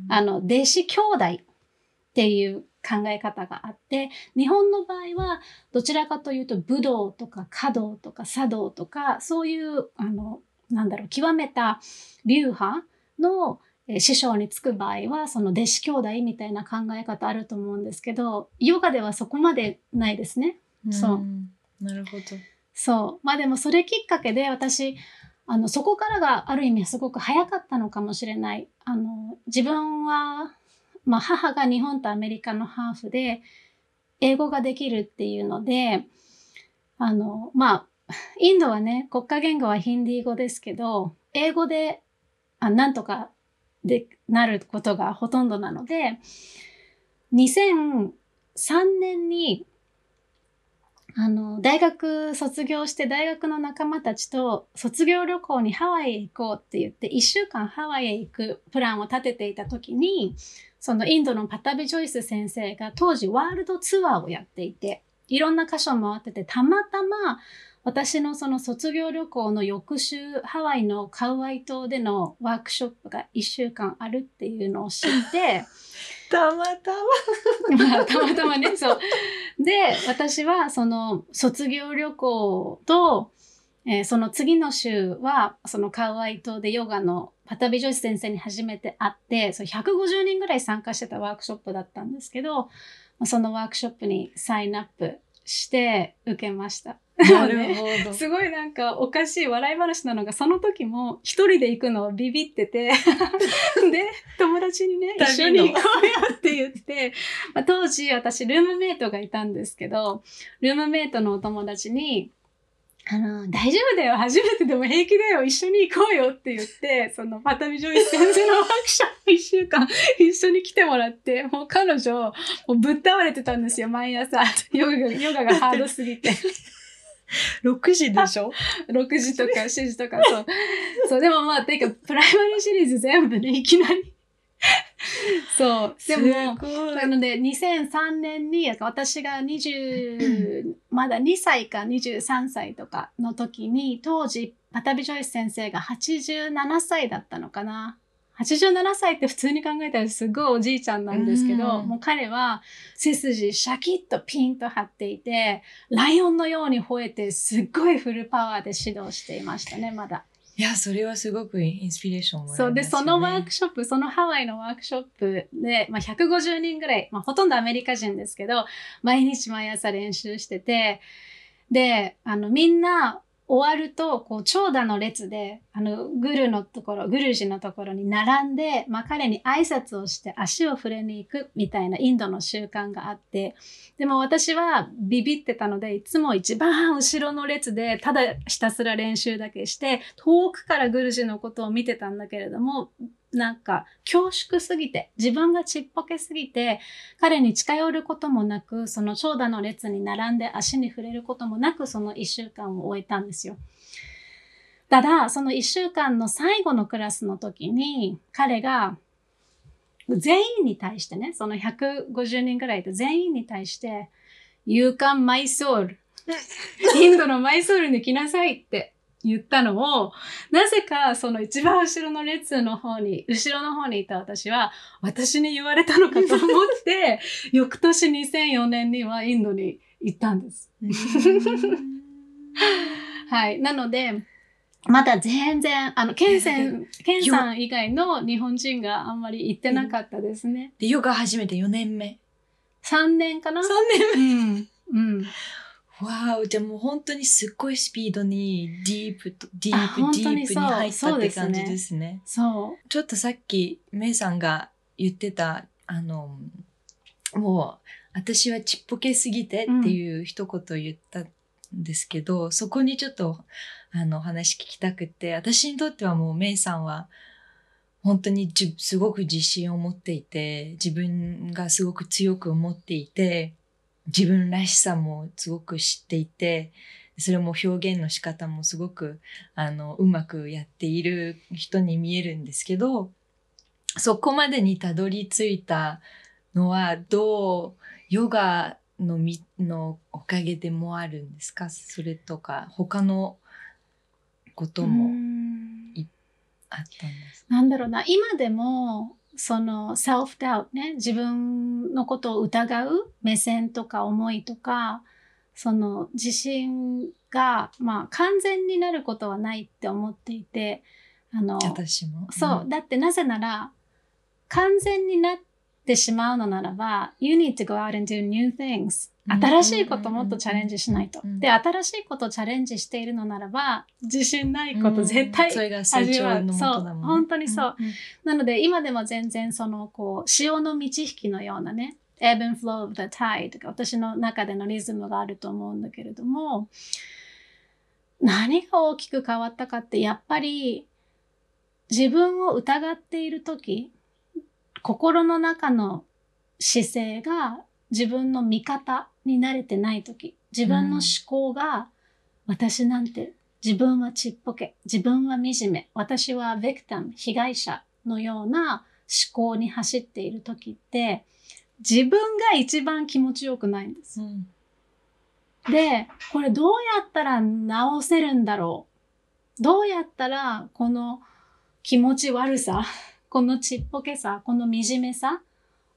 あの、弟子兄弟っていう考え方があって、日本の場合は、どちらかというと、武道とか華道とか茶道とか、そういう、あの、なんだろう、極めた流派のえー師匠につく場合は、その弟子兄弟みたいな考え方あると思うんですけど、ヨガではそこまでないですね。そうんなるほどそう。まあでもそれきっかけで私、あの、そこからがある意味すごく早かったのかもしれない。あの、自分は、まあ母が日本とアメリカのハーフで、英語ができるっていうので、あの、まあ、インドはね、国家言語はヒンディー語ですけど、英語で、あなんとかでなることがほとんどなので、2003年にあの、大学卒業して大学の仲間たちと卒業旅行にハワイへ行こうって言って一週間ハワイへ行くプランを立てていた時に、そのインドのパタビ・ジョイス先生が当時ワールドツアーをやっていて、いろんな箇所回ってて、たまたま私のその卒業旅行の翌週、ハワイのカウアイ島でのワークショップが一週間あるっていうのを知って、たまたままあ、たまたまね、そう。で、私はその卒業旅行と、えーその次の週は、そのカウアイ島でヨガのパタビジョイス先生に初めて会って、そう150人ぐらい参加してたワークショップだったんですけど、まあそのワークショップにサインアップして受けました。なるほどすごいなんかおかしい笑い話なのが、その時も一人で行くのをビビってて、で、友達にね、一緒に行こうよって言って、まあ、当時私ルームメイトがいたんですけど、ルームメイトのお友達に、あの、大丈夫だよ、初めてでも平気だよ、一緒に行こうよって言って、そのパタビジョイス先生のワークショップ一週間一緒に来てもらって、もう彼女、もうぶっ倒れてたんですよ、毎朝。ヨガが、ヨガがハードすぎて。6時でしょ？6時とか7時とか、そう。そう、でもまあ、ていうか、プライマリーシリーズ全部ね、いきなり。そう。でも、なので、2003年に、私が20、まだ2歳か23歳とかの時に、当時、パタビ・ジョイス先生が87歳だったのかな。87歳って普通に考えたらすごいおじいちゃんなんですけど、うん。もう彼は背筋シャキッとピンと張っていて、ライオンのように吠えて、すっごいフルパワーで指導していましたね、まだ。いやそれはすごくインスピレーションをもらいますよね。そう。で、そのワークショップ、そのハワイのワークショップで、まあ、150人ぐらい、まあ、ほとんどアメリカ人ですけど、毎日毎朝練習してて、で、あの、みんな終わると、こう、長蛇の列で、あの、グルのところ、グルジのところに並んで、まあ、彼に挨拶をして足を触れに行くみたいなインドの習慣があって、でも私はビビってたので、いつも一番後ろの列で、ただひたすら練習だけして、遠くからグルジのことを見てたんだけれども、なんか恐縮すぎて、自分がちっぽけすぎて、彼に近寄ることもなく、その長蛇の列に並んで足に触れることもなく、その一週間を終えたんですよ。ただ、その一週間の最後のクラスの時に、彼が全員に対してね、その150人ぐらいで全員に対して、You come my soul. インドのマイソールに来なさいって言ったのを、なぜかその一番後ろの列の方に、後ろの方にいた私は、私に言われたのかと思って、翌年2004年にはインドに行ったんです。はい。なので、まだ全然、あの、ケンセン、ケンさん以外の日本人があんまり行ってなかったですね。で、ヨガ始めて4年目。3年かな？3年うん。うん。目。わーお、じゃあもう本当にすっごいスピードにディープと、ディあープ、ディープに入ったって感じですね。そう。ちょっとさっき、メイさんが言ってた、あの、もう、私はちっぽけすぎてっていう一言言ったんですけど、そこにちょっと、あの、話聞きたくて、私にとってはもうメイさんは、本当にじすごく自信を持っていて、自分がすごく強く思っていて、自分らしさもすごく知っていて、それも表現の仕方もすごく、あの、うまくやっている人に見えるんですけど、そこまでにたどり着いたのは、どう、ヨガのみ、のおかげでもあるんですか？それとか、他のことうもん。あったんですか？なんだろうな、今でも、その self-doubt ね、自分のことを疑う目線とか思いとか、その自信が、まあ完全になることはないって思っていて、あの、私も。そう、だってなぜなら、完全になってしまうのならば、you need to go out and do new things. うん新しいこともっとチャレンジしないと。うんで、新しいことをチャレンジしているのならば、自信ないことうん絶対それが成長味わう。そうのもとだもん、ね。本当にそう。なので、今でも全然その、こう、潮の満ち引きのようなね、ebb and flow of the tide が私の中でのリズムがあると思うんだけれども、何が大きく変わったかって、やっぱり、自分を疑っているとき、心の中の姿勢が自分の味方に慣れてないとき、自分の思考が、私なんて自分はちっぽけ、自分は惨め、私はベクタム、被害者のような思考に走っている時って、自分が一番気持ちよくないんです。うんで、これどうやったら直せるんだろう？どうやったらこの気持ち悪さ、このちっぽけさ、この惨めさ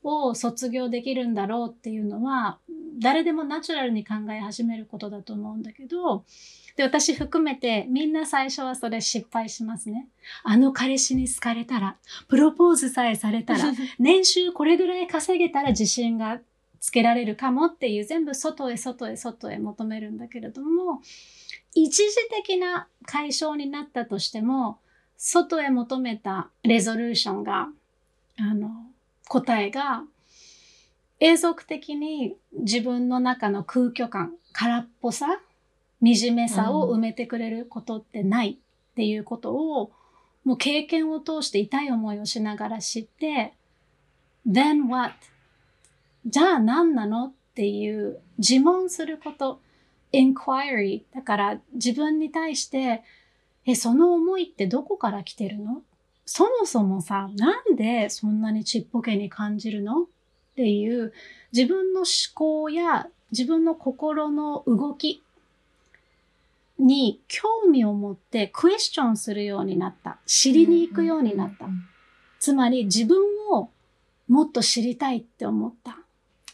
を卒業できるんだろうっていうのは、誰でもナチュラルに考え始めることだと思うんだけど、で、私含めてみんな最初はそれ失敗しますね。あの彼氏に好かれたら、プロポーズさえされたら、年収これぐらい稼げたら自信がつけられるかもっていう全部外へ外へ外へ求めるんだけれども一時的な解消になったとしても外へ求めたレゾルーションがあの答えが永続的に自分の中の空虚感空っぽさ惨めさを埋めてくれることってないっていうことを、もう経験を通して痛い思いをしながら知って、then what? じゃあ何なのっていう自問すること、inquiry。だから自分に対して、え、その思いってどこから来てるの？そもそもさ、なんでそんなにちっぽけに感じるの？っていう自分の思考や自分の心の動きに興味を持ってクエスチョンするようになった。知りに行くようになった。つまり自分をもっと知りたいって思った。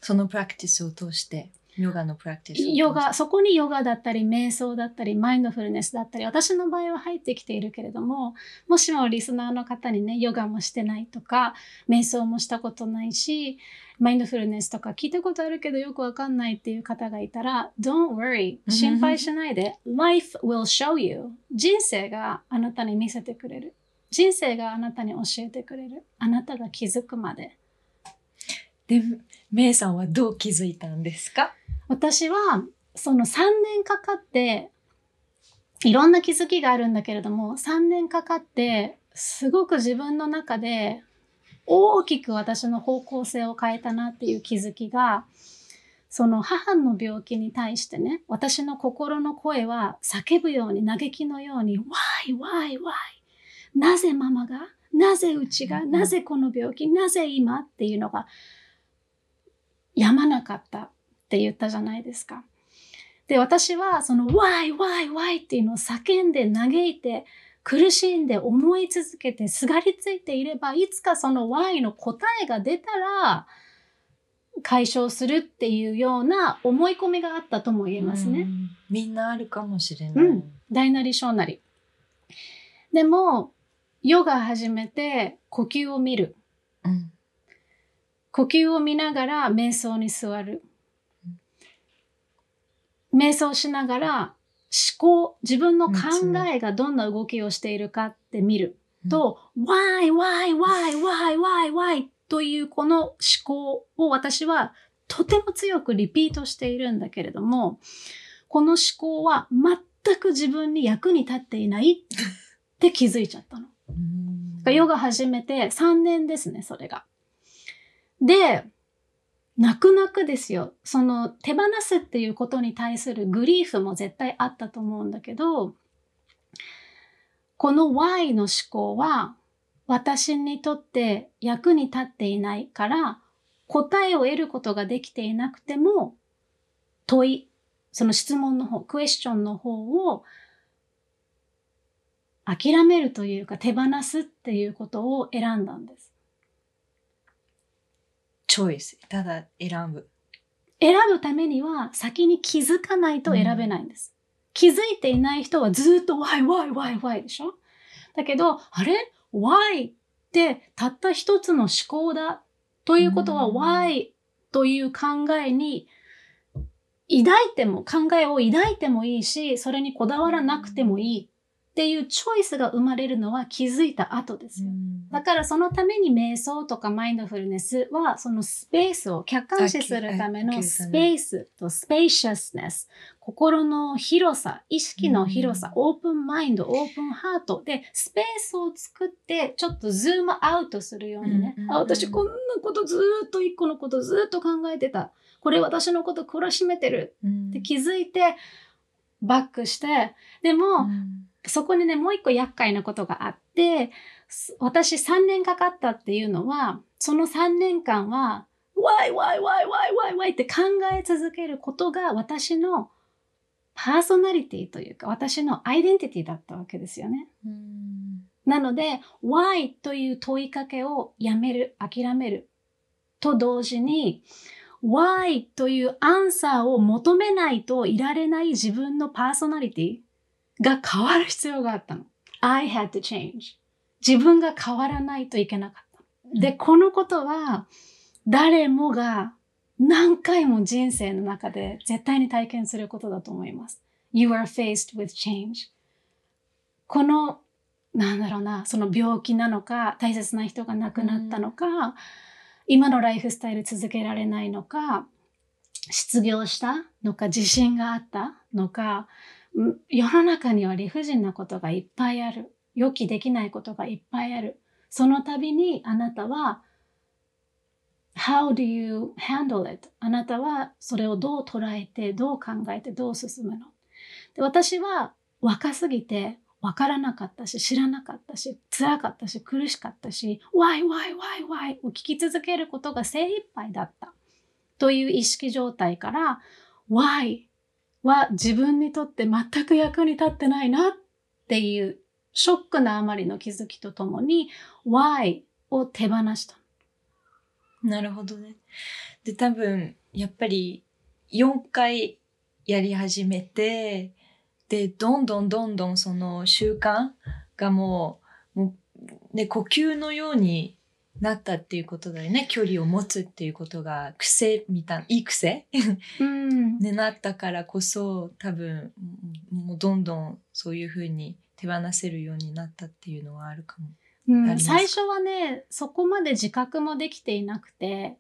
そのプラクティスを通して。ヨガのプラクティスヨガ、そこにヨガだったり、瞑想だったり、マインドフルネスだったり、私の場合は入ってきているけれども、もしもリスナーの方にね、ヨガもしてないとか、瞑想もしたことないし、マインドフルネスとか聞いたことあるけどよくわかんないっていう方がいたら、Don't worry. 心配しないで。Life will show you. 人生があなたに見せてくれる。人生があなたに教えてくれる。あなたが気づくまで。で、メイさんはどう気づいたんですか？私はその3年かかっていろんな気づきがあるんだけれども3年かかってすごく自分の中で大きく私の方向性を変えたなっていう気づきがその母の病気に対してね私の心の声は叫ぶように嘆きのように Why, why, why? なぜママが？なぜうちが？なぜこの病気？なぜ今？っていうのがやまなかったって言ったじゃないですか。で、私はその why, why, why っていうのを叫んで嘆いて苦しんで思い続けてすがりついていればいつかその why の答えが出たら解消するっていうような思い込みがあったとも言えますね。うんみんなあるかもしれない。うん大なり小なり。でも、ヨガ始めて呼吸を見る。うん呼吸を見ながら瞑想に座る。瞑想しながら思考、自分の考えがどんな動きをしているかって見ると、why, why, why, why, why, why というこの思考を私はとても強くリピートしているんだけれども、この思考は全く自分に役に立っていないって気づいちゃったの。うんヨガ始めて3年ですね、それが。で、泣く泣くですよ。その手放すっていうことに対するグリーフも絶対あったと思うんだけど、この Y の思考は私にとって役に立っていないから答えを得ることができていなくても問い、その質問の方、クエスチョンの方を諦めるというか手放すっていうことを選んだんです。チョイス。ただ選ぶ。選ぶためには先に気づかないと選べないんです。気づいていない人はずっと why, why, why, why でしょ？だけど、あれ ?why ってたった一つの思考だ。ということはうん why という考えに抱いても、考えを抱いてもいいし、それにこだわらなくてもいいっていうチョイスが生まれるのは気づいた後ですよ。だからそのために瞑想とかマインドフルネスはそのスペースを客観視するためのスペースと spaciousness、心の広さ、意識の広さ、オープンマインド、オープンハートでスペースを作ってちょっとズームアウトするようにね、あ、私こんなことずーっと一個のことずーっと考えてた。これ私のこと懲らしめてるうん。って気づいてバックして、でも、うんそこにね、もう一個厄介なことがあって、す私3年かかったっていうのは、その3年間は、why, why, why, why, why, why って考え続けることが私のパーソナリティというか、私のアイデンティティだったわけですよね。うんなので、why という問いかけをやめる、諦めると同時に、why というアンサーを求めないといられない自分のパーソナリティが変わる必要があったの。I had to change. 自分が変わらないといけなかった。で、このことは誰もが何回も人生の中で絶対に体験することだと思います。You are faced with change. このなんだろうな、その病気なのか、大切な人が亡くなったのか、今のライフスタイル続けられないのか、失業したのか、地震があったのか、うん世の中には理不尽なことがいっぱいある。予期できないことがいっぱいある。その度にあなたは How do you handle it? あなたはそれをどう捉えて、どう考えて、どう進むの？で私は若すぎて分からなかったし、知らなかったし、辛かったし、苦しかったし、why, why, why, why? を聞き続けることが精一杯だった。という意識状態から、why は自分にとって全く役に立ってないなっていうショックなあまりの気づきとともに、why を手放した。なるほどね。で、多分、やっぱり、4回やり始めて、で、どんどんどんどんその習慣がもう、もうね、呼吸のようになったっていうことだよね。距離を持つっていうことが癖みたいな、いい癖？うんに なったからこそ、多分、もうどんどんそういうふうに手放せるようになったっていうのはあるかも。うん最初はねそこまで自覚もできていなくて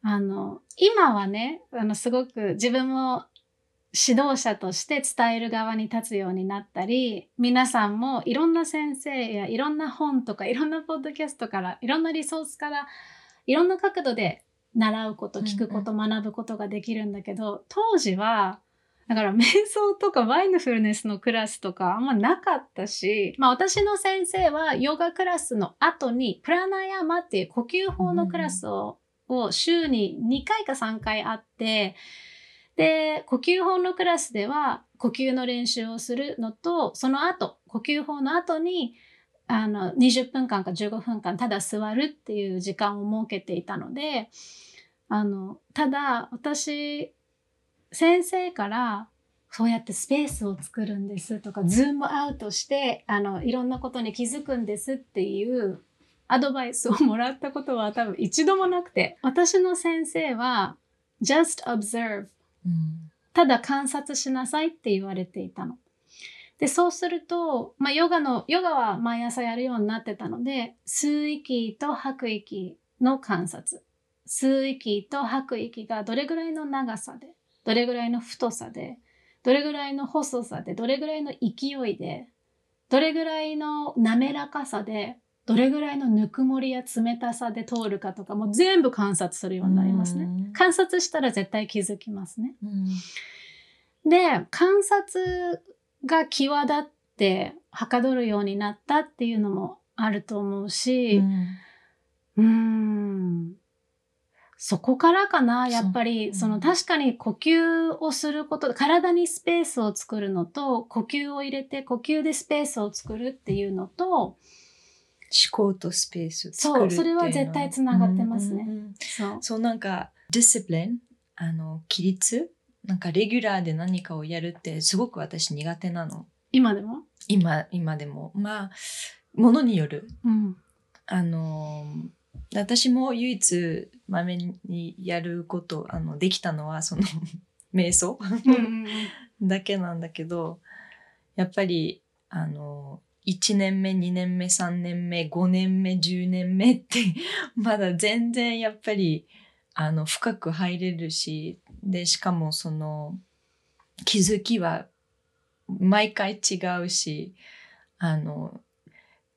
あの今はねあのすごく自分も指導者として伝える側に立つようになったり皆さんもいろんな先生やいろんな本とかいろんなポッドキャストからいろんなリソースからいろんな角度で習うこと聞くこと、学ぶことができるんだけど当時はだから瞑想とかマインドフルネスのクラスとかあんまなかったし、まあ私の先生はヨガクラスの後にプラナヤマっていう呼吸法のクラスを,、を週に2回か3回あって、で、呼吸法のクラスでは呼吸の練習をするのと、その後、呼吸法の後にあの20分間か15分間ただ座るっていう時間を設けていたので、あの、ただ私、先生からそうやってスペースを作るんですとか、ズームアウトして、あの、いろんなことに気づくんですっていうアドバイスをもらったことは多分一度もなくて、私の先生は、just observe ただ観察しなさいって言われていたの。で、そうすると、まあ、ヨガの、ヨガは毎朝やるようになってたので、吸う息と吐く息の観察。吸う息と吐く息がどれぐらいの長さで、どれぐらいの太さで、どれぐらいの細さで、どれぐらいの勢いで、どれぐらいの滑らかさで、どれぐらいのぬくもりや冷たさで通るかとか、もう全部観察するようになりますね。うん。観察したら絶対気づきますね。うん。で、観察が際立ってはかどるようになったっていうのもあると思うし、うーん、そこからかな、やっぱり、その確かに呼吸をすること、体にスペースを作るのと、呼吸を入れて呼吸でスペースを作るっていうのと、思考とスペースを作るっていうのそれは。絶対つながってますね。うんうんうんそう。そうなんかディスプリンあの規律？なんかレギュラーで何かをやるってすごく私苦手なの。今でも？今今でも。まあものによる。うん。あの私も唯一まめにやることあのできたのはその 瞑想。だけなんだけどやっぱりあの1年目2年目3年目5年目10年目って まだ全然やっぱりあの深く入れるしでしかもその気づきは毎回違うしあの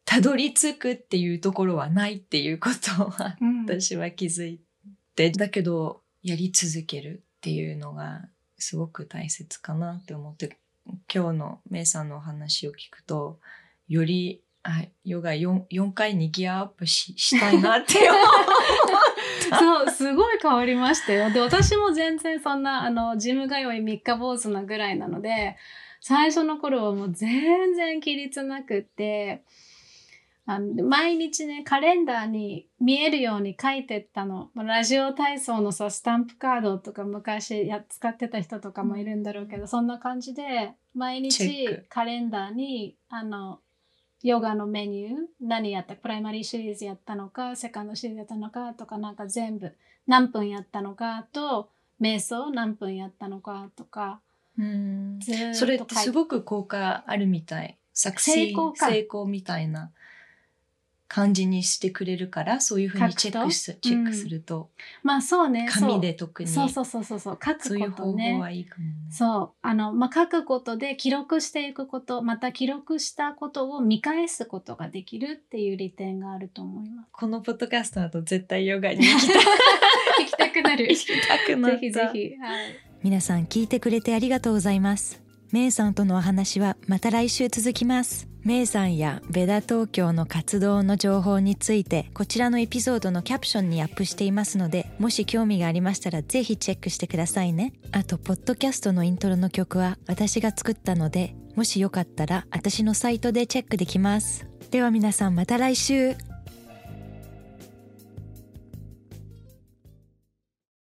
たどり着くっていうところはないっていうことはうん。私は気づいてだけどやり続けるっていうのがすごく大切かなって思って今日のメイさんのお話を聞くとよりあヨガ 4, 4回にギアアップししたいなって思 そう、すごい変わりましたよ。で、私も全然そんな、あの、ジム通い三日坊主なぐらいなので、最初の頃はもう全然規律なくって、あの毎日ね、カレンダーに見えるように書いてったの。まあラジオ体操のさ、スタンプカードとか昔や使ってた人とかもいるんだろうけど、そんな感じで、毎日クカレンダーに、あの、ヨガのメニュー、何やった、プライマリーシリーズやったのか、セカンドシリーズやったのかとか、なんか全部、何分やったのかと、瞑想何分やったのかとか、う、うん、それってすごく効果あるみたい。作成功か。成功みたいな感じにしてくれるからそういうふうにチェックすチェックすると、まあそうね。紙で特にそうそうそうそうそう、書くこそういう方法とね。はいいかもね。そう。あの、まあ、書くことで記録していくこと、また記録したことを見返すことができるっていう利点があると思います。このポッドキャストだと絶対ヨガに行きたい 行きたくなる。行きたくなったぜひぜひ。はい。皆さん聞いてくれてありがとうございますメイさんとのお話はまた来週続きます。メイさんやベダ東京の活動の情報についてこちらのエピソードのキャプションにアップしていますのでもし興味がありましたらぜひチェックしてくださいね。あとポッドキャストのイントロの曲は私が作ったのでもしよかったら私のサイトでチェックできます。では皆さんまた来週。